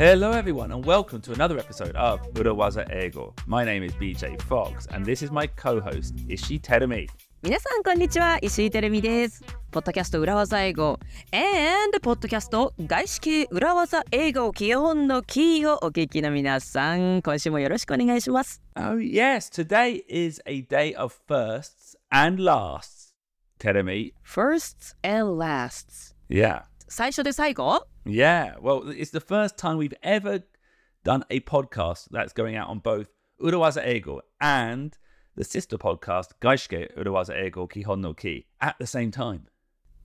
Hello, everyone, and welcome to another episode of Urawaza Ego. My name is BJ Fox, and this is my co host, Ishi Terumi. 皆さんこんにちは石井てるみですポッドキャスト裏技英語 and ポッドキャスト外資系裏技英語基本のキーをお聞きの皆さん今週もよろしくお願いします Oh, yes, today is a day of firsts and lasts. Terumi. Firsts and lasts Yeah. 最初で最後 Yeah. Well, it's the first time we've ever done a podcast that's going out on both Urawaza Ego and the sister podcast, Gaishike Urawaza Ego Kihon no Ki, at the same time.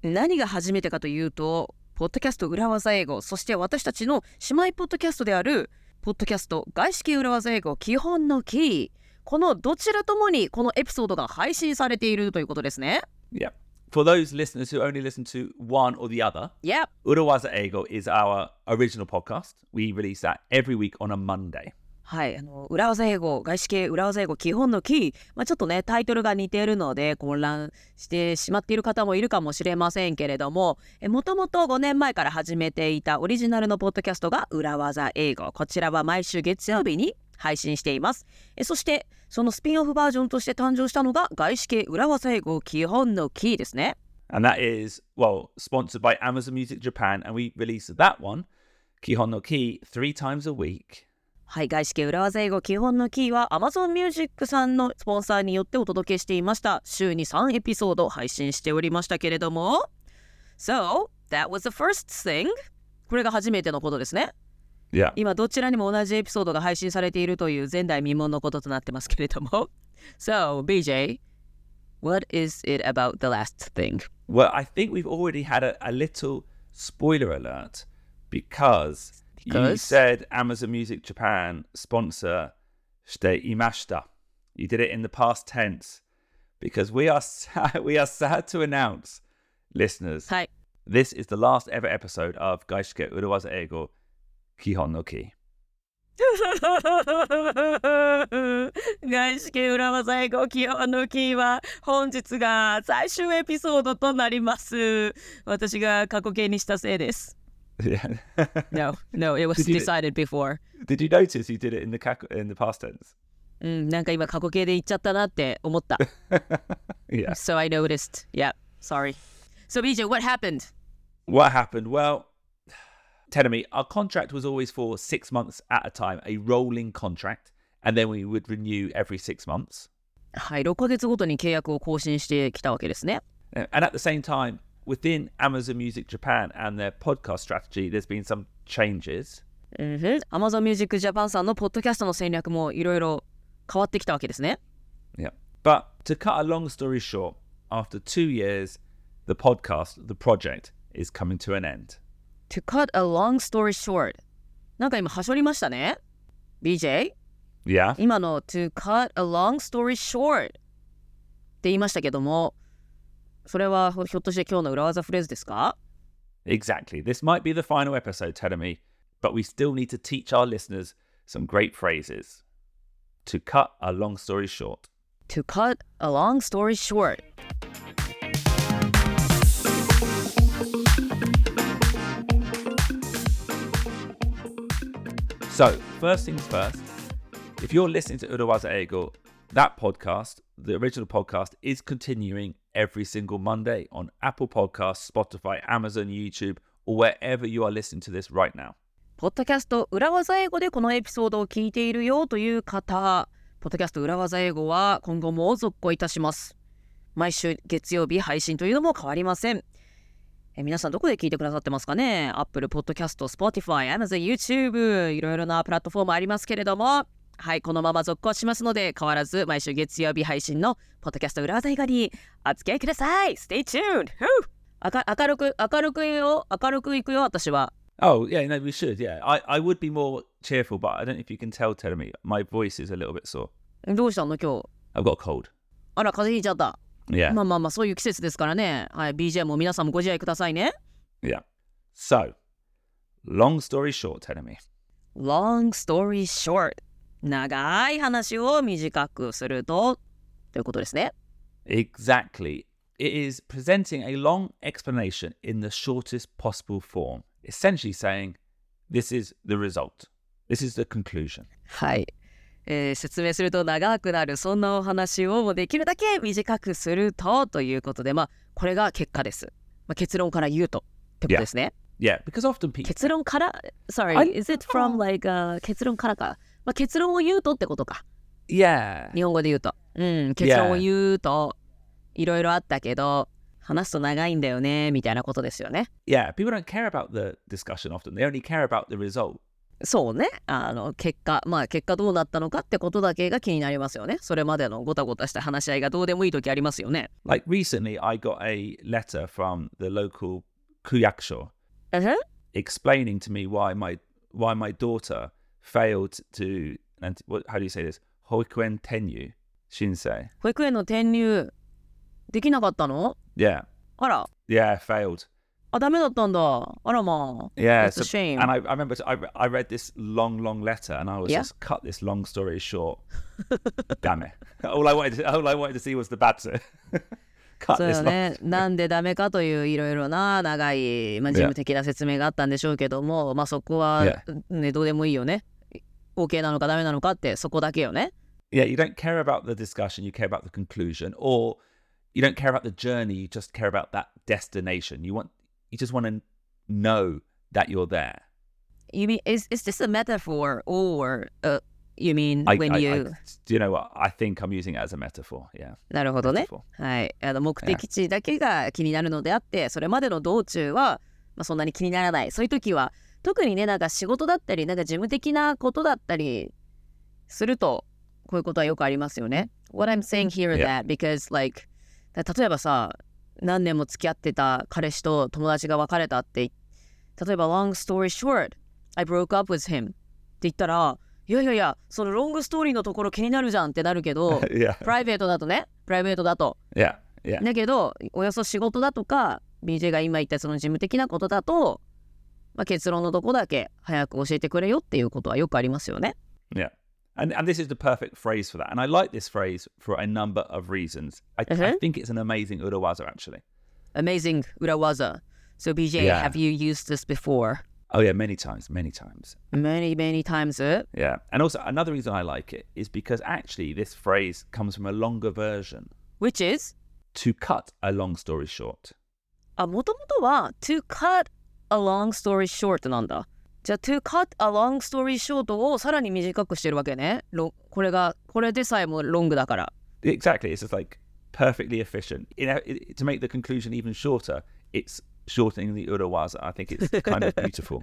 何が初めてかというとポッドキャスト裏技英語そして私たちの姉妹ポッドキャストであるポッドキャスト外資系裏技英語基本のキーこのどちらともにこのエピソードが配信されているということですね Yeah. For those listeners who only listen to one or the other, Yep Urawaza Ego is our original podcast. We release that every week on a Monday. はい、あの裏技英語、外資系裏技英語基本のキー、まあ、ちょっとね、タイトルが似ているので混乱してしまっている方もいるかもしれませんけれども、もともと5年前から始めていたオリジナルのポッドキャストが裏技英語。こちらは毎週月曜日に配信しています。えそして、そのスピンオフバージョンとして誕生したのが外資系裏技英語基本のキーですね。And that is, well, Amazon Music Japan, のはい、外資系裏技英語基本のキーは Amazon Music さんのスポンサーによってお届けしていました。週に3エピソード配信しておりましたけれども。これが初めてのことですね。Yeah. 今どちらにも同じエピソードが配信されているという前代未聞のこととなってますけれども。So, BJ, what is it about the last thing? Well, I think we've already had a, a little spoiler alert because, you Because? said Amazon Music Japan sponsor shite imashita. You did it in the past tense because we are sad, we are sad to announce, listeners, はい。 this is the last ever episode of Gaishike Urawaza Ego Kihon no Ki. 外資系裏技英語基本のキーは本日が最終エピソードとなります。私が過去形にしたせいです。Yeah. No, no, it was Did you- decided before. Did you notice you did it in the in the past tense? うん、なんか今過去形で言っちゃったなって思った。Yeah. So I noticed. Yeah, sorry. So BJ, what happened? What happened? Well, telling me our contract was always for six months at a time, a rolling contract, and then we would renew every six months. はい、6ヶ月ごとに契約を更新してきたわけですね。 Uh, And at the same time, within Amazon Music Japan and their podcast strategy, there's been some changes. うんふん Amazon Music Japan さんのポッドキャストの戦略もいろいろ変わってきたわけですね。 Yeah. But to cut a long story short, after two years, the podcast, the project, is coming to an end. To cut a long story short なんか今はしょりましたね BJ Yeah. 今の to cut a long story short って言いましたけどもそれはひょっとして今日の裏技フレーズですか Exactly. This might be the final episode, telling me, but we still need to teach our listeners some great phrases. To cut a long story short. To cut a long story short So, first things first, if you're listening to Urawaza Ego, that podcast, the original podcast, is continuing every single Monday on Apple Podcasts, Spotify, Amazon, YouTube, or wherever you are listening to this right now. ポッドキャスト裏技英語でこのエピソードを聞いているよという方ポッドキャスト裏技英語は今後も続行いたします毎週月曜日配信というのも変わりませんえ皆さんどこで聞いてくださってますかね ?Apple Podcast、Spotify、Amazon、YouTube いろいろなプラットフォームありますけれどもはい、このまま続行しますので変わらず毎週月曜日配信のポッドキャスト裏技英語にお付き合いください !Stay tuned! 明るく明るくよ明るくいくよ私は Oh, yeah, no, we should. Yeah, I, I would be more cheerful, but I don't know if you can tell, me, my voice is a little bit sore. どうしたの今日 I've got a cold. あら風邪ひいちゃった、Yeah. まあまあまあそういう季節ですからねはい BJ も皆さんもご自愛くださいね Yeah. So, long story short, me. Long story short 長い話を短くするとということですね Exactly. It is presenting a long explanation in the shortest possible form, essentially saying, This is the result. This is the conclusion. はい、えー説明すると長くなるそんなお話をできるだけ短くするとということでまあこれが結果です、まあ、結論から言うとってことですね。Yeah, because often people. 結論から Sorry, I- is it from like、uh, 結論からか、まあ、結論を言うとってことか。Yeah. 日本語で言うと。うん結論を言うといろいろあったけど話すと長いんだよねみたいなことですよね。Yeah, people don't care about the discussion often. They only care about the result. そうねあの結果まあ結果どうなったのかってことだけが気になりますよねそれまでのごたごたした話し合いがどうでもいい時ありますよね Like recently, I got a letter from the local kuyakusho えへ explaining to me why my why my daughter failed to and what how do you say this? Hoikuen tenyu shinsei. 保育園の転入できなかったの Yeah, あら yeah, failed. あダメだったんだあらまあ Yeah, a so- shame. and I, I remember I, I read this long, long letter, and I was Yeah. just cut this long story short. Damn it! All I wanted, to, all I wanted to see was the bad cut そうよ.ねなんでダメかといういろいろな長い、まあ、事務的な説明があったんでしょうけども、まあそこは.ね、どうでもいいよね OK なのかダメなのかってそこだけよね Yeah, you don't care about the discussion, you care about the conclusion, or you don't care about the journey, you just care about that destination. You want, you just want to know that you're there. You mean is, is this a metaphor or、uh, you mean I, when I- you I- do you know what? I think I'm using it as a metaphor. Yeah. なるほどね.はい、あの目的地だけが気になるのであってそれまでの道中は、まあ、そんなに気にならないそういう時は特にねなんか仕事だったりなんか事務的なことだったりするとこういうことはよくありますよね。What I'm saying here is that because like だ例えばさ何年も付き合ってた彼氏と友達が別れたって例えば long story short I broke up with him って言ったらいやいやいやそのロングストーリーのところ気になるじゃんってなるけど.プライベートだとねプライベートだと Yeah. Yeah. だけどおよそ仕事だとか BJ が今言ったその事務的なことだと、まあ、結論のとこだけ早く教えてくれよっていうことはよくありますよね。Yeah. And and this is the perfect phrase for that. And I like this phrase for a number of reasons. I, I Mhm. think it's an amazing urawaza actually. Amazing 裏技。So BJ, Yeah. have you used this before? Oh yeah, many times, many times. Many, many times. Yeah. And also another reason I like it is because actually this phrase comes from a longer version. Which is? To cut a long story short. あ、もともとは to cut a long story short なんだ。 じゃあ to cut a long story short をさらに短くしてるわけね。ロこれが、これでさえもロングだから。Exactly. It's just like perfectly efficient. You know, to make the conclusion even shorter, it's shortening the urawaza. I think it's kind of beautiful.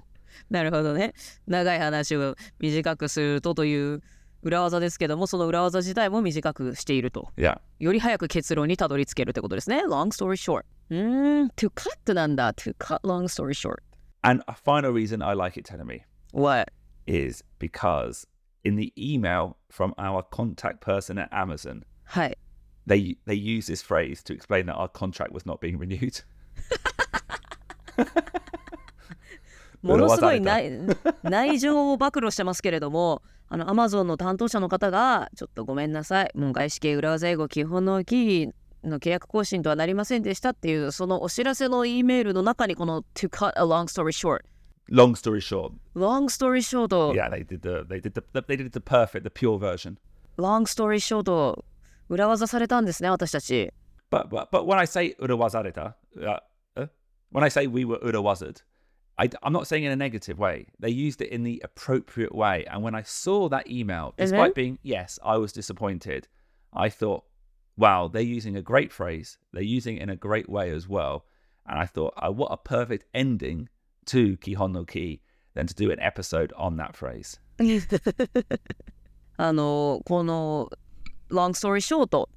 なるほどね。長い話を短くするとという裏技ですけども、その裏技自体も短くしていると。Yeah. より早く結論にたどり着けるってことですね。long story short。うーん、to cut なんだ。to cut long story short。And a final reason I like it, telling me, What? is because in the email from our contact person at Amazon, はい。 they they use this phrase to explain that our contract was not being renewed. ものすごい裏技内内情を暴露してますけれども、あの、アマゾンの担当者の方が、ちょっとごめんなさい、門外資系裏技英語基本のキー の契約更新とはなりませんでしたっていう、そのお知らせの E メールの中に、この to cut a long story short。 Long story short, long story short、 yeah, they did the they did the they did the perfect, the pure version. long story short 裏技されたんですね、私たち。 But but but when I say urawazareta, uh, uh, when I say we were urawazard, I, am not saying in a negative way. They used it in the appropriate way. And when I saw that email, despite being yes, I was disappointed. I thought, wow, they're using a great phrase. They're using it in a great way as well. And I thought, oh, what a perfect ending to Kihon no Ki than to do an episode on that phrase. あの、この long story short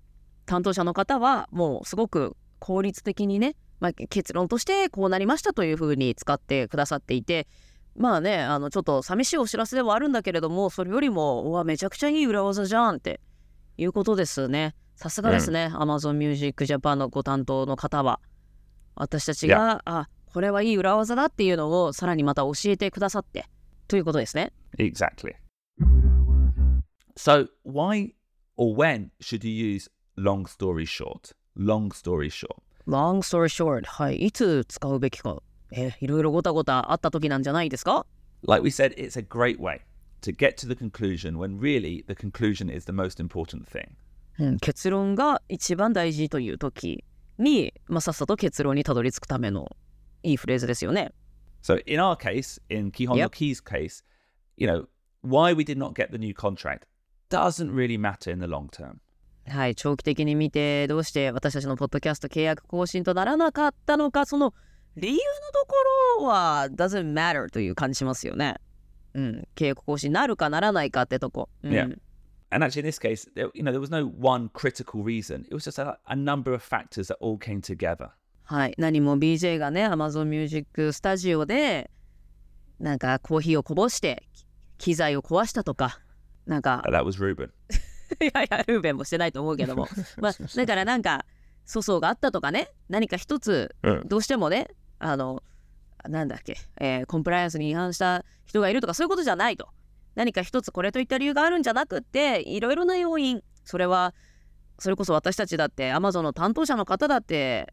担当者の方はもうすごく効率的にね、まあ、結論としてこうなりましたというふうに使ってくださっていてまあねあのちょっと寂しいお知らせではあるんだけれどもそれよりもうわめちゃくちゃいい裏技じゃんっていうことですねさすがですね、Amazon Music Japan のご担当の方は私たちがあこれはいい裏技だっていうのをさらにまた教えてくださってということですね Exactly. So, why or when should you use long story short? Long story short. long story short はいいつ使うべきかえいろいろごたごたあった時なんじゃないですか Like we said, it's a great way to get to the conclusion when really the conclusion is the most important thing. うん、結論が一番大事という時に、まあ、さっさと結論にたどり着くためのいいフレーズですよね。So in our case, in Kihon Yep. Key's case, you know, why we did not get the new contract doesn't really matter in the long term. はい、長期的に見てどうして私たちのポッドキャスト契約更新とならなかったのかその理由のところは doesn't matter という感じしますよね。うん、契約更新なるかならないかってとこ。うん Yeah. And actually, in this case, there, you know, there was no one critical reason. It was just a, a number of factors that all came together. はい、何も BJ がね Amazon Music スタジオでなんかコーヒーをこぼして機材を壊したとかなんか Uh, That was Ruben. いやいやルーベンもしてないと思うけどもまあだからなんか粗相があったとかね何か一つうんどうしてもねあのなんだっけ、えーコンプライアンスに違反した人がいるとかそういうことじゃないと何か一つこれといった理由があるんじゃなくっていろいろな要因それはそれこそ私たちだって Amazon の担当者の方だって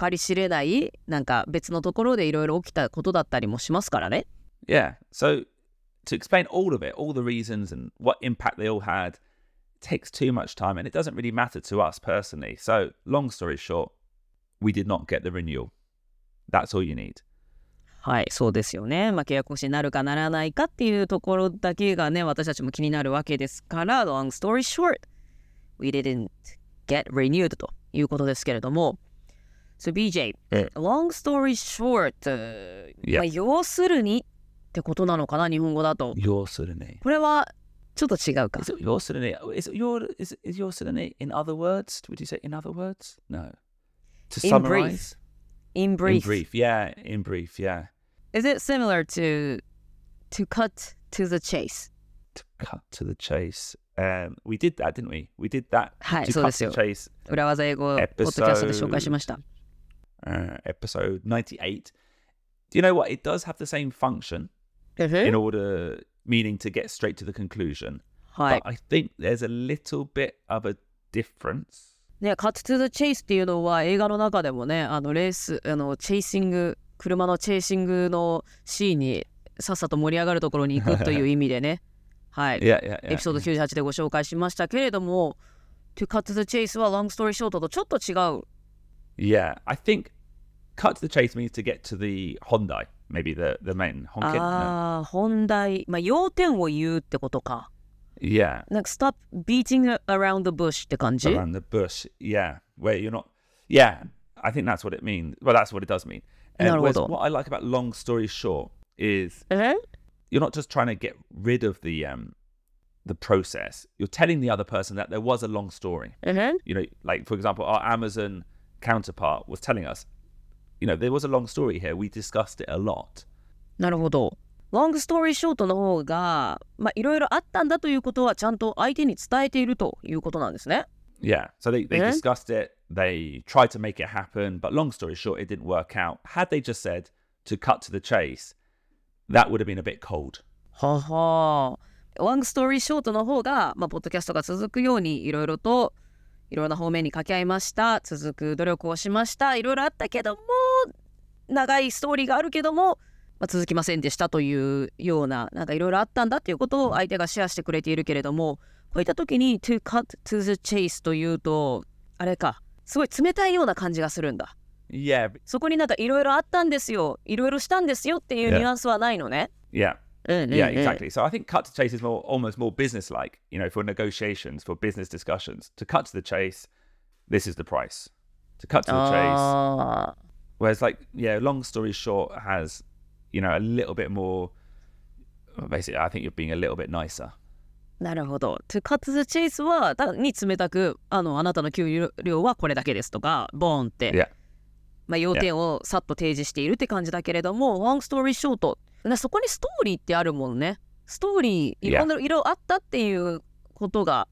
計り知れないなんか別のところでいろいろ起きたことだったりもしますからね Yeah. So to explain all of it, all the reasons and what impact they all had, takes too much time and it doesn't really matter to us personally. So, long story short, we did not get the renewal. That's all you need. はい、そうですよね。まあ、契約更新になるかならないかっていうところだけがね、私たちも気になるわけですから、long story short, we didn't get renewed ということですけれども、So BJ、うん long story short、uh. まあ、要するにってことなのかな、日本語だと。Your Sudani. これはちょっと違うか Is。it your Sudani? Is it your is, is your Sudani in other words? Would you say in other words? No. To In summarize? in In brief. brief. Yeah, in brief, yeah. Is it similar to to cut to the chase? To cut to the chase. Um, we did that, didn't we? We did that. はい、そうですよ.裏技英語、ポッドキャストで紹介しました。uh, episode 98. Do you know what? It does have the same function うん in order, meaning to get straight to the conclusion. はい But。I think there's a little bit of a difference. ね、Cut to the Chase っていうのは映画の中でもね、あのレース、あのチェイシング、車のチェイシングのシーンにさっさと盛り上がるところに行くという意味でね、はい、Yeah, yeah, エ yeah. ピソード98でご紹介しましたけれども、To Cut to the Chase は Long Story Short とちょっと違う。Yeah, I think cut to the chase means to get to the Hyundai, maybe the, the main Honkin. No. ああ、本題、まあ、要点を言うってことか。Yeah, なんか Stop beating around the bush って感じ around the bush. Yeah, where you're not. Yeah, I think that's what it means. Well, that's what it does mean. And whereas なるほど。 what I like about long story short is え you're not just trying to get rid of the um the process. You're telling the other person that there was a long story. え You know, like for example, our Amazon counterpart was telling us, you know, there was a long story here. We discussed it a lot. なるほど。ロングストーリーショートの方が、まあ、いろいろあったんだということはちゃんと相手に伝えているということなんですね。 Yeah. So they, they Yeah. discussed it. They tried to make it happen, but long story short, it didn't work out. Had they just said to cut to the chase, that would have been a bit cold. はは。ロングストーリーショートの方が、まあ、ポッドキャストが続くようにいろいろといろんな方面に掛け合いました。続く努力をしました。いろいろあったけども、長いストーリーがあるけども、まあ、続きませんでしたというような、なんかいろいろあったんだっていうことを相手がシェアしてくれているけれども、こういった時に to cut to the chase というと、あれか、すごい冷たいような感じがするんだ。Yeah. そこになんかいろいろあったんですよ、いろいろしたんですよっていう.ニュアンスはないのね。Yeah. Yeah, exactly. So I think cut to chase is more almost more business like, you know, for negotiations, for business discussions. To cut to the chase, this is the price. To cut to the chase. あ Whereas like, yeah, long story short has, you know, a little bit more basically I think you're being a little bit nicer. ーなるほど。To cut the chase は単に冷たくあのあなたの給料はこれだけですとかボーンって、Yeah. まあ、要点をさっと提示しているって感じだけれども long story short なそこにストーリーってあるもんね。ストーリーいろんな色あったっていうことが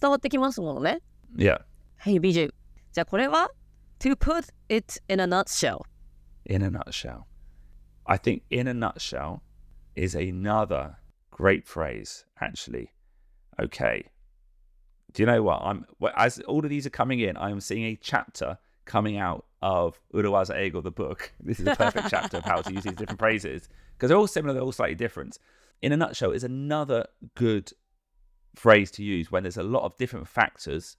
伝わってきますものね。Yeah. Hey BJ じゃあこれは To put it in a nutshell In a nutshell. I think in a nutshell is another great phrase, actually. Okay. Do you know what? I'm well, as all of these are coming in, I'm seeing a chapter coming out of Urawaza Eigo, the book. This is a perfect chapter of how to use these different phrases because they're all similar, they're all slightly different. In a nutshell, is another good phrase to use when there's a lot of different factors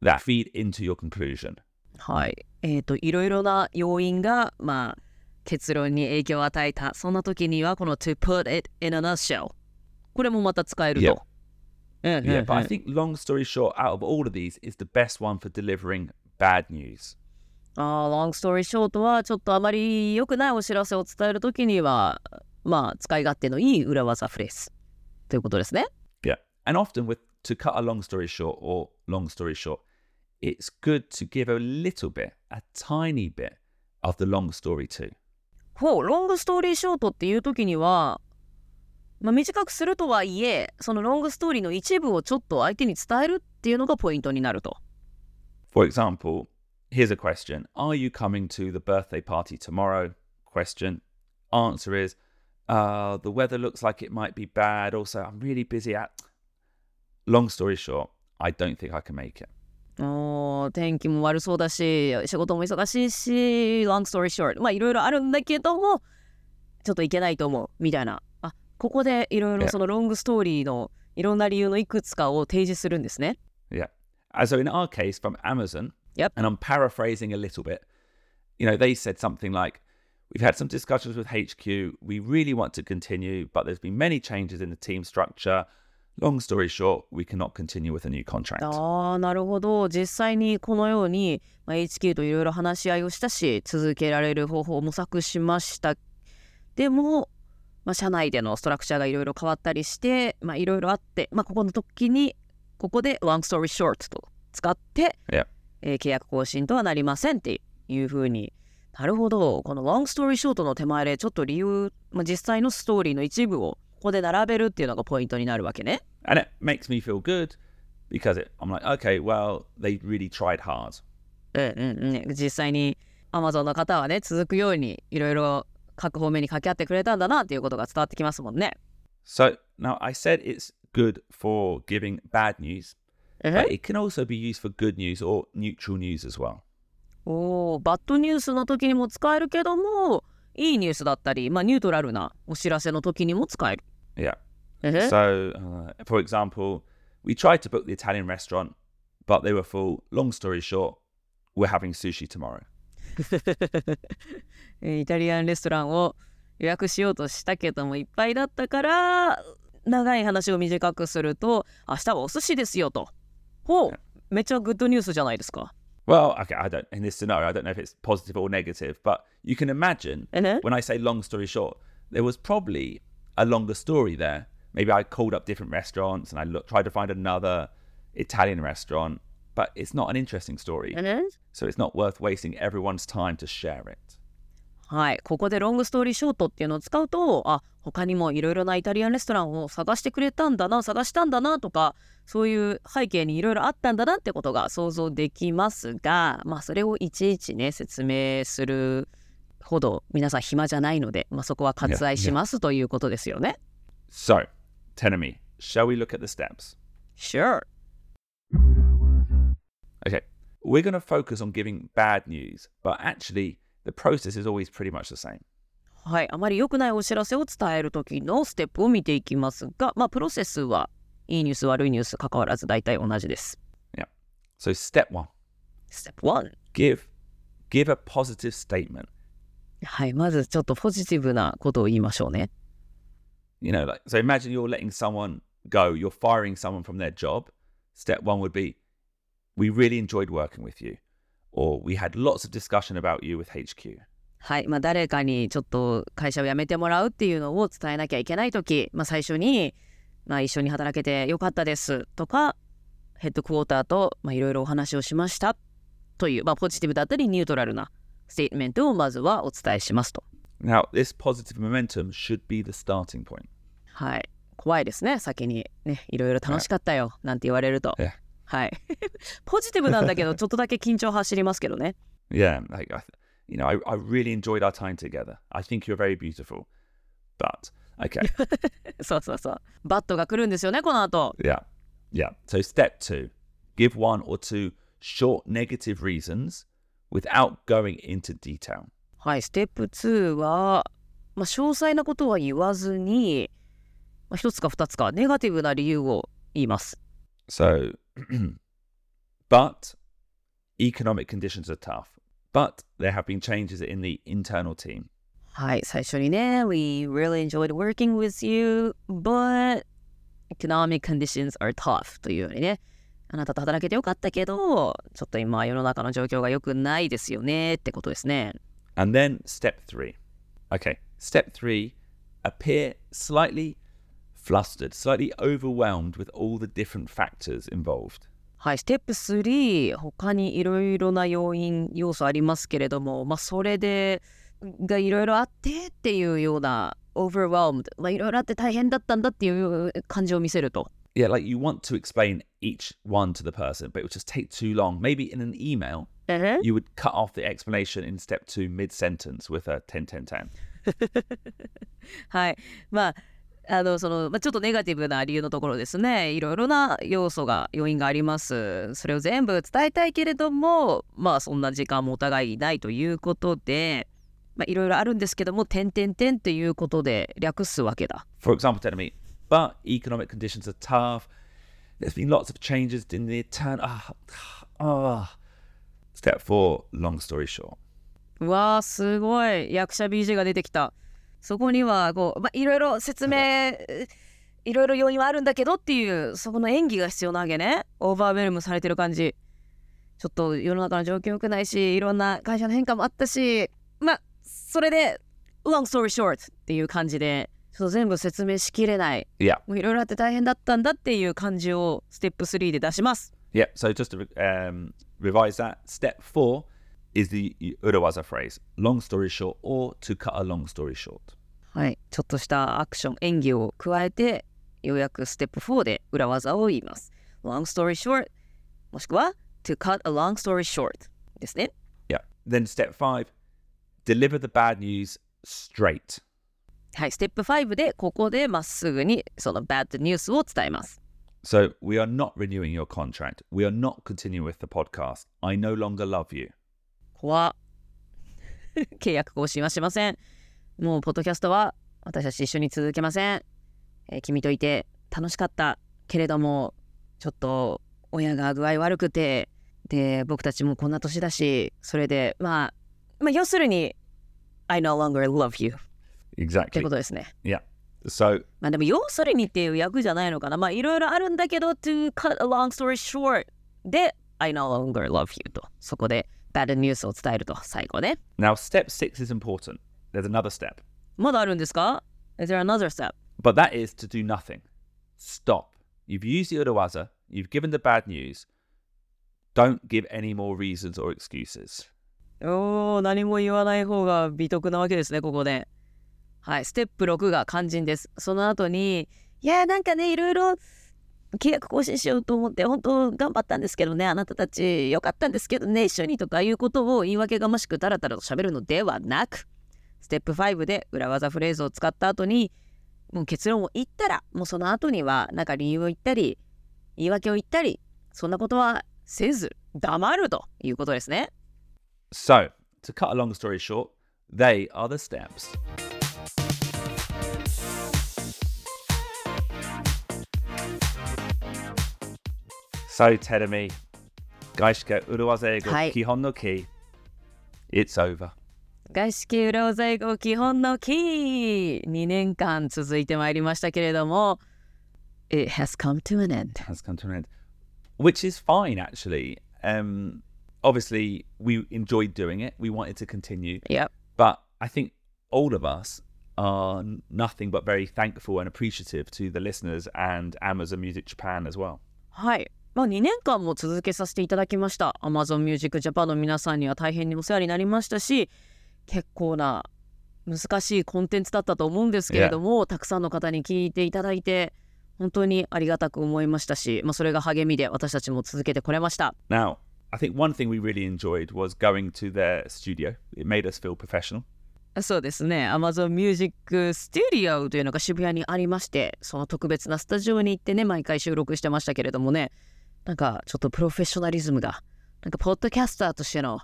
that feed into your conclusion. はい。えっ、と、いろいろな要因が、まあ、結論に影響を与えた。そんな時には、この to put it in a nutshell。これもまた使える Yeah. と。 うんうんうん Yeah, but I think long story short, out of all of these, is the best one for delivering bad news. あー long story short はちょっとあまり良くないお知らせを伝えるときにはまあ使い勝手のいい裏技フレーズということですね。Yeah. And often with to cut a long story short or long story short, it's good to give a little bit, a tiny bit of the long story too. ほう、ロングストーリーショートっていうときには、まあ、短くするとはいえそのロングストーリーの一部をちょっと相手に伝えるっていうのがポイントになると。For example, here's a question Are you coming to the birthday party tomorrow? Question. Answer is, uh, the weather looks like it might be bad. Also, I'm really busy at. Long story short, I don't think I can make it. おー天気も悪そうだし仕事も忙しいし long story short まあいろいろあるんだけどもちょっといけないと思うみたいなあここでいろいろ.そのロングストーリーのいろんな理由のいくつかを提示するんですね Yeah. Uh, So in our case, from Amazon, Yep. and I'm paraphrasing a little bit, you know, they said something like, We've had some discussions with HQ. We really want to continue, but there's been many changes in the team structure. Long story short, we cannot continue with a new contract. ああなるほど実際にこのように、まあ、HQ といろいろ話し合いをしたし続けられる方法を模索しましたでも、まあ、社内でのストラクチャーがいろいろ変わったりしてまあいろいろあって、まあ、ここの時にここで long story short と使って、Yeah. えー契約更新とはなりませんっていうふうになるほどこの long story short の手前でちょっと理由、まあ、実際のストーリーの一部をここで並べるっていうのがポイントになるわけね。And it makes me feel good because it, I'm like, okay, well, they really tried hard. うんうんうん、実際に Amazon の方はね続くようにいろいろ各方面に掛け合ってくれたんだなっていうことが伝わってきますもんね。So now I said it's good for giving bad news, but it can also be used for good news or neutral news as well. おおバッドニュースの時にも使えるけどもいいニュースだったり、まあ、ニュートラルなお知らせの時にも使える。Yeah. え So, uh, for example, we tried to book the Italian restaurant, but they were full. Long story short, we're having sushi tomorrow. えーイタリアンレストランを予約しようとしたけどもいっぱいだったから長い話を短くすると明日はお寿司ですよと。ほうめっちゃグッドニュースじゃないですか。Well, okay, I don't, in this scenario, I don't know if it's positive or negative, but you can imagine when I say long story short, there was probably a longer story there. Maybe I called up different restaurants and I look, tried to find another Italian restaurant, but it's not an interesting story. So it's not worth wasting everyone's time to share it. はい、ここでロングストーリーショートっていうのを使うとあ他にもいろいろなイタリアンレストランを探してくれたんだな探したんだなとかそういう背景にいろいろあったんだなってことが想像できますがまあそれをいちいちね説明するほど皆さん暇じゃないので、まあ、そこは割愛しますということですよね。So, Tenemy, shall we look at the steps? Sure. Okay, we're going to focus on giving bad news, but actually, the process is always pretty much the same. はい、あまり良くないお知らせを伝える時のステップを見ていきますが、まあ、プロセスはいいニュース悪いニュース関わらず大体同じです。 So, step one ステップ1 give give a positive statement. はい、まずちょっとポジティブなことを言いましょうね。 You know, like so. Imagine you're letting someone go. You're firing someone from their job. Step one would be, "We really enjoyed working with you," or "We had lots of discussion about you with HQ." はい、まあ、誰かにちょっと会社を辞めてもらうっていうのを伝えなきゃいけない時、まあ、最初に、まあ、一緒に働けてよかったですとかヘッドクォーターとまあいろいろお話をしましたという、まあ、ポジティブだったりニュートラルなステートメントをまずはお伝えしますと。Now, this positive momentum should be the starting point. はい、怖いですね先にねいろいろ楽しかったよなんて言われると。Yeah. はい、ポジティブなんだけどちょっとだけ緊張走りますけどね。Yeah, I, th- you know, I, I really enjoyed our time together. I think you're very beautiful, but okay, そうそうそう。バットが来るんですよねこの後。yeah, yeah. So step two, give one or two short negative reasons without going into detail. はい、ステップ2は、まあ、詳細なことは言わずに、まあ、一つか二つかネガティブな理由を言います。So, but economic conditions are tough. But there have been changes in the internal team. はい、最初にね、We really enjoyed working with you, but economic conditions are tough というようにね、あなたと働けてよかったけど、ちょっと今世の中の状況が良くないですよねってことですね。 And then step three. Okay, step three appear slightly flustered, slightly overwhelmed with all the different factors involved. はい、ステップ3、他にいろいろな要因、要素ありますけれども、まあ、それで、がいろいろあってっていうような、overwhelmed、まあ、いろいろあって大変だったんだっていう感じを見せると。 Yeah, like you want to explain each one to the person, but it would just take too long. Maybe in an email, you would cut off the explanation in step two mid sentence with a 10 10 10. はい。まあ、 あの、その、まあ、ちょっとネガティブな理由のところですね。いろいろな要素が、要因があります。それを全部伝えたいけれども、まあ、そんな時間もお互いないということで、まあ、いろいろあるんですけども、点々点っていうことで略すわけだ。For example, telling me, but economic conditions are tough. There's been lots of changes in the turn. Ah, ah. Step four, long story short. うわー、すごい。役者 BJ が出てきた。そこには、こう、まあ、いろいろ説明、いろいろ要因はあるんだけどっていう、そこの演技が必要なわけね。オーバーウェルムされてる感じ。ちょっと世の中の状況良くないし、いろんな会社の変化もあったし、まあ、それで、long story short っていう感じで、ちょっと全部説明しきれない。Yeah, もういろいろあって大変だったんだっていう感じをステップ3で出します。yeah. So just to um, revise that, step four is the Urawaza phrase long story short, or to cut a long story short. はい、ちょっとしたアクション、演技を加えて、ようやくステップ4で裏技を言います。long story short、もしくは to cut a long story short ですね。Yeah. Then step five, deliver the bad news straight. はい、ステップ5でここでまっすぐにその bad news を伝えます。So we are not renewing your contract. We are not continuing with the podcast. I no longer love you. 怖っ契約更新はしません。もうポッドキャストは私たち一緒に続けません。えー君といて楽しかったけれどもちょっと親が具合悪くてで僕たちもこんな年だしそれでまあまあ要するに I no longer love you って Exactly. ことですね。Yeah. So まあでも要するにっていう役じゃないのかな。まあいろいろあるんだけど to cut a long story short で I no longer love you とそこで bad news を伝えると最後ね。now step six is important. There's another step. まだあるんですか Is there another step? But that is to do nothing. Stop. You've used the Urawaza, you've given the bad news. Don't give any more reasons or excuses. おー、何も言わない方が美徳なわけですね、ここで。はい、ステップ6が肝心です。その後に、いや、なんかね、いろいろ契約更新しようと思って、本当頑張ったんですけどね、あなたたちよかったんですけどね、一緒にとかいうことを言い訳がましくダラダラと喋るのではなく、ステップ5で裏技フレーズを使った後に、もう結論を言ったら、もうその後には、なんか理由を言ったり、言い訳を言ったり、そんなことはせず、黙るということですね。So, to cut a long story short, they are the steps. So, Teremi, Gaishka Uruwaze はい。Kihon no Ki, it's over. 外資系裏技英語基本のキー2年間続いてまいりましたけれども It has come to an end has come to an end, which is fine actually. Um, obviously, we enjoyed doing it. We wanted to continue, Yep but I think all of us are nothing but very thankful and appreciative to the listeners and Amazon Music Japan as well. はいまあ2年間も続けさせていただきました Amazon Music Japan の皆さんには大変にお世話になりましたし結構な難しいコンテンツだったと思うんですけれども、たくさんの方に聞いていただいて本当にありがたく思いましたし、まあ、それが励みで私たちも続けてこれました Now, I think one thing we really enjoyed was going to their studio. It made us feel professional. そうですね Amazon Music Studio というのが渋谷にありましてその特別なスタジオに行ってね毎回収録してましたけれどもねなんかちょっとプロフェッショナリズムがなんかポッドキャスターとしての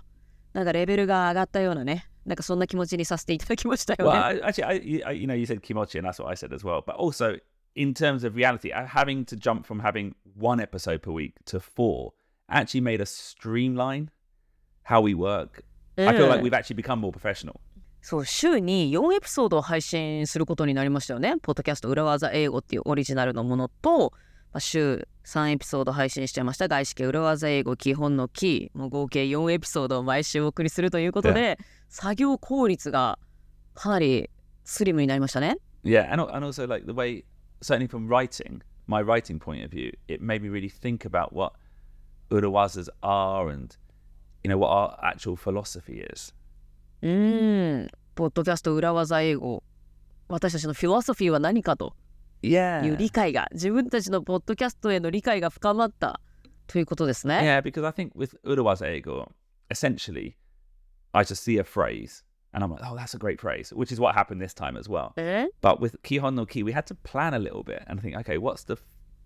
なんかレベルが上がったようなねなんかそんな気持ちにさせていただきましたよ Well, ね。I, actually, I, I, you know, you said kimochi, and that's what I said as well. But also, in terms of reality, uh, having to jump from having one episode per week to four actually made us streamline how we work. I feel like うん we've actually become more professional. そう週に4エピソードを配信することになりましたよね。ポッドキャスト裏技英語っていうオリジナルのものと、まあ、週3エピソード配信してました外資系裏技英語基本のキーもう合計4エピソードを毎週お送りするということで、作業効率がかなりスリムになりましたね。Yeah, and, and also like the way, certainly from writing, my writing point of view, it made me really think about what urawazas are and, you know, what our actual philosophy is. うーん、ポッドキャスト裏技英語私たちのフィロソフィーは何かと.いう理解が自分たちのポッドキャストへの理解が深まったということですね。Yeah, because I think with Urawaza Ego, essentially, I just see a phrase and I'm like, oh, that's a great phrase, which is what happened this time as well. Mm-hmm. But with Kihon no Ki, we had to plan a little bit and think, okay, what's the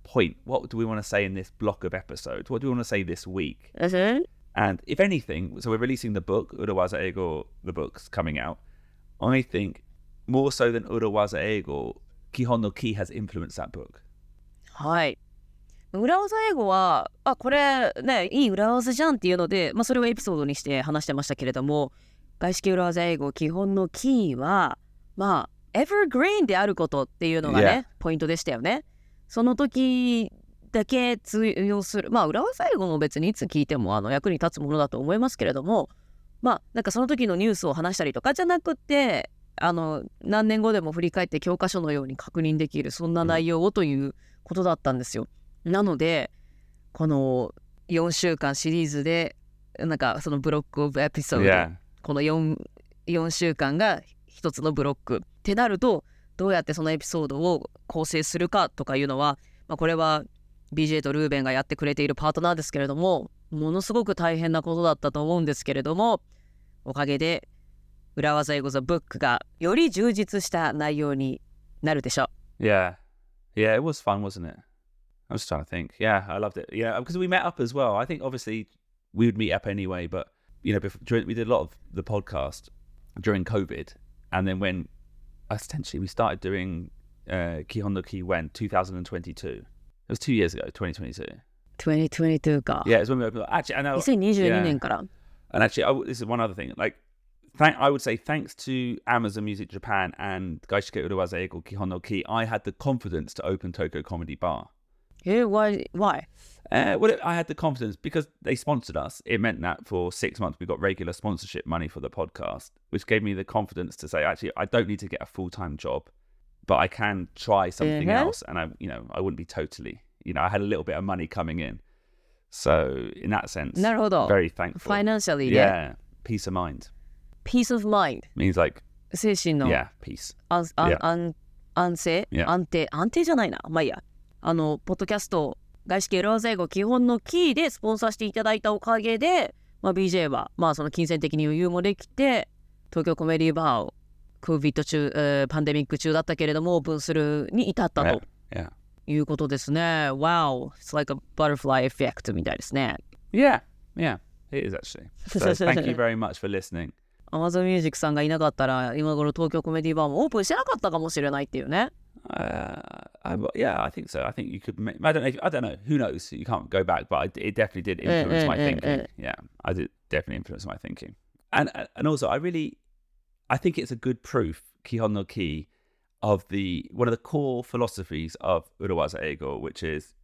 point? What do we want to say in this block of episodes? What do we want to say this week? Mm-hmm. And if anything, so we're releasing the book, Urawaza Ego, the book's coming out. I think more so than Urawaza Ego, Kihon no Ki has influenced that book. Hi. 裏技英語は、あ、これね、いい裏技じゃんっていうので、まあ、それをエピソードにして話してましたけれども、外資系裏技英語基本のキーは、まあ、エバーグリーンであることっていうのがね、ポイントでしたよね。その時だけ通用する、まあ、裏技英語も別にいつ聞いてもあの役に立つものだと思いますけれども、まあ、なんかその時のニュースを話したりとかじゃなくて、あの何年後でも振り返って教科書のように確認できるそんな内容をということだったんですよ。なのでこの4週間シリーズでなんかそのブロックオブエピソード、Yeah. この 4, 4週間が一つのブロックってなるとどうやってそのエピソードを構成するかとかいうのは、まあ、これは BJ とルーベンがやってくれているパートナーですけれどもものすごく大変なことだったと思うんですけれどもおかげで裏技英語ザブックがより充実した内容になるでしょう。Yeah. Yeah, it was fun, wasn't it? I was trying to think. Yeah, I loved it. Yeah, because we met up as well. I think obviously we would meet up anyway, but you know, before, during, we did a lot of the podcast during COVID, and then when essentially we started doing uh, Kihon no Ki when 2022. It was two years ago, 2022. 2022か。 Yeah, it's when we opened. Actually, I know. 2022 yeah. 年から。 And actually, I w this is one other thing. Like, thank I would say thanks to Amazon Music Japan and Gaishike Uruwaza Eigo Kihon no Ki, I had the confidence to open Tokyo Comedy Bar. え、why? why? Uh, well, I had the confidence because they sponsored us. It meant that for six months we got regular sponsorship money for the podcast, which gave me the confidence to say, actually, I don't need to get a full time job, but I can try something Mhm. else, and I, you know, I wouldn't be totally, you know, I had a little bit of money coming in, so in that sense, なるほど。 very thankful. financially ね、 yeah, peace of mind peace of mind means like 精神の yeah, peace. 安安 Yeah. 安安静、 Yeah. 安定安定じゃないなまあいいや あのポッドキャスト外資系裏技英語基本のキーでスポンサーしていただいたおかげで、まあ、BJ はまあその金銭的に余裕もできて東京コメディバーを COVID 中、えーパンデミック中だったけれどもオープンするに至ったと。い。うことですね。Wow. It's like a butterfly effect みたいですね。Yeah, yeah. It is actually. So thank you very much for listening. Amazon Music さんがいなかったら今頃東京コメディバーもオープンしてなかったかもしれないっていうね Uh, I, yeah, I think so. I think you could. ma- I don't know. If, I don't know. Who knows? You can't go back, but I, it definitely did influence eh, my eh, thinking. eh. Yeah, I did definitely influence my thinking. And and also, I really, I think it's a good proof, Kihon no Ki, of the one of the core philosophies of Urawaza Ego, which is,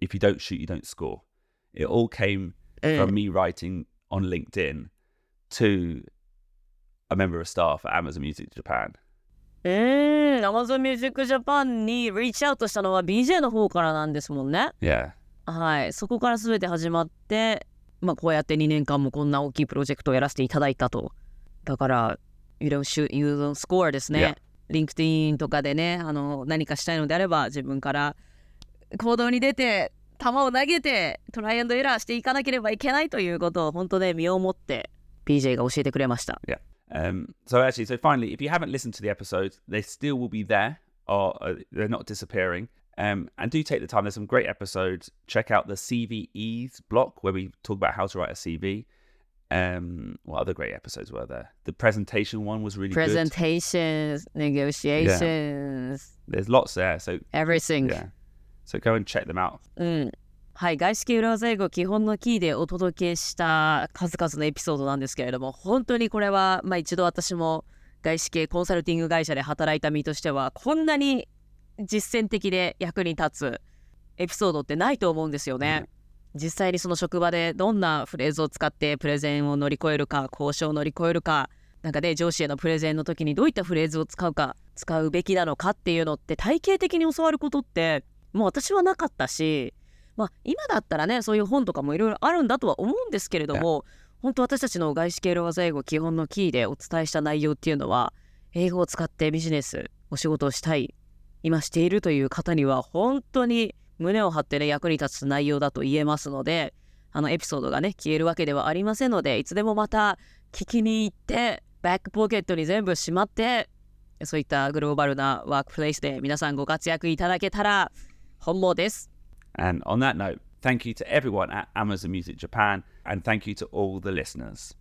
if you don't shoot, you don't score. It all came from me writing on LinkedIn to a member of staff at Amazon Music Japan. うーん、Amazon Music Japan に reach out したのは BJ の方からなんですもんね。Yeah. はい、そこから全て始まって、まあこうやって2年間もこんな大きいプロジェクトをやらせていただいたと。だから、You don't shoot, you don't score ですね。LinkedIn とかでね、あの何かしたいのであれば自分から行動に出て、球を投げてトライアンドエラーしていかなければいけないということを本当ね、身をもって BJ が教えてくれました。Yeah. Um, so actually, so finally, if you haven't listened to the episodes, they still will be there, or uh, they're not disappearing. Um, and do take the time. There's some great episodes. Check out the CVEs block where we talk about how to write a CV. Um, what other great episodes were there? The presentation one was really good. presentations, negotiations, There's lots there, so everything. yeah. So go and check them out. うん。はい、外資系裏技英語基本のキーでお届けした数々のエピソードなんですけれども、本当にこれは、まあ一度私も外資系コンサルティング会社で働いた身としては、こんなに実践的で役に立つエピソードってないと思うんですよね。実際にその職場でどんなフレーズを使ってプレゼンを乗り越えるか、交渉を乗り越えるか、なんかね、上司へのプレゼンの時にどういったフレーズを使うか、使うべきなのかっていうのって体系的に教わることって、もう私はなかったし、まあ今だったらね、そういう本とかもいろいろあるんだとは思うんですけれども、本当私たちの外資系裏技英語基本のキーでお伝えした内容っていうのは、英語を使ってビジネス、お仕事をしたい、今しているという方には本当に胸を張ってね役に立つ内容だと言えますのであのエピソードがね消えるわけではありませんのでいつでもまた聞きに行ってバックポケットに全部しまってそういったグローバルなワークプレイスで皆さんご活躍いただけたら本望です。And on that note, thank you to everyone at Amazon Music Japan, and thank you to all the listeners.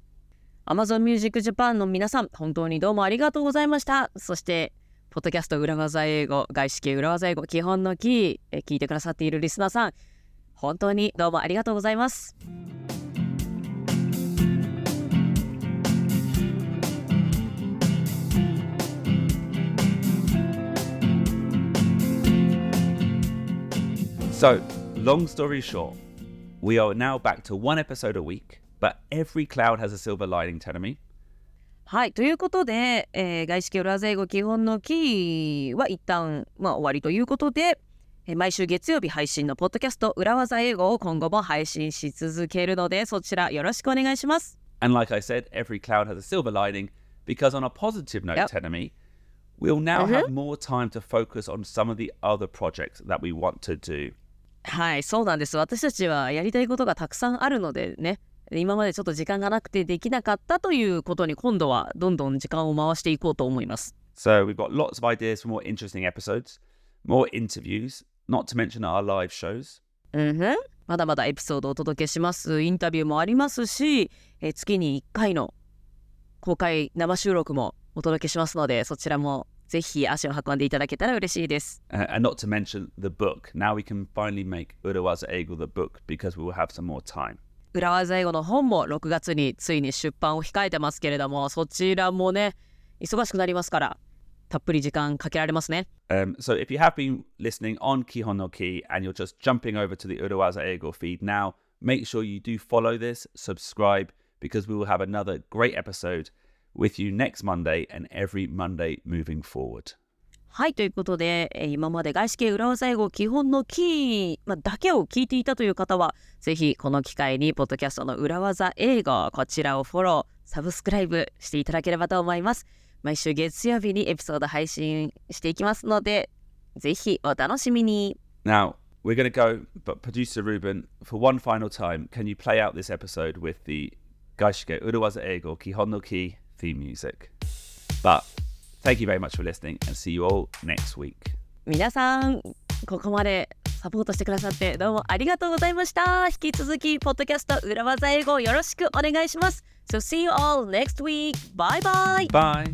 Amazon Music Japan の皆さん本当にどうもありがとうございました。そしてポッドキャスト裏技英語外資系裏技英語基本のキーえ聞いてくださっているリスナーさん本当にどうもありがとうございます。So, long story short, we are now back to one episode a week, but every cloud has a silver lining, Tenemy. はい、ということで、えー外資系裏技英語基本のキーは一旦、まあ、終わりということで、えー毎週月曜日配信のポッドキャスト裏技英語を今後も配信し続けるので、そちらよろしくお願いします。And like I said, every cloud has a silver lining because, on a positive note, Yep. Tenemy, we'll now Mhm. have more time to focus on some of the other projects that we want to do. はい、そうなんです。私たちはやりたいことがたくさんあるのでね、今までちょっと時間がなくてできなかったということに今度はどんどん時間を回していこうと思います。So, we've got lots of ideas for more interesting episodes, more interviews, not to mention our live shows. うんふんまだまだエピソードをお届けします。インタビューもありますし、えー月に1回の公開生収録もお届けしますので、そちらもぜひ足を運んでいただけたら嬉しいです。Uh, and not to mention the book. Now we can finally make Urawaza the book because we will have some more time. 裏技英語の本も6月についに出版を控えてますけれども、そちらもね、忙しくなりますから、たっぷり時間かけられますね。Um, so if you have been listening on Kihon no Ki and you're just jumping over to the Urawaza Eagle feed now, make sure you do follow this, subscribe, because we will have another great episode with you next Monday and every Monday moving forward. はい、ということで、えー、今まで外資系裏技英語基本のキー、ま、だけを聞いていたという方は、ぜひこの機会に、ポッドキャストの裏技英語、こちらをフォロー、サブスクライブしていただければと思います。毎週月曜日にエピソード配信していきますので、ぜひお楽しみに。Now, we're going to go, but producer Ruben, for one final time, can you play out this episode with the 外資系裏技英語基本のキー theme music? But thank you very much for listening and see you all next week. 皆さん、ここまでサポートしてくださってどうもありがとうございました。引き続き、ポッドキャスト裏技英語よろしくお願いします。So see you all next week. Bye bye! Bye.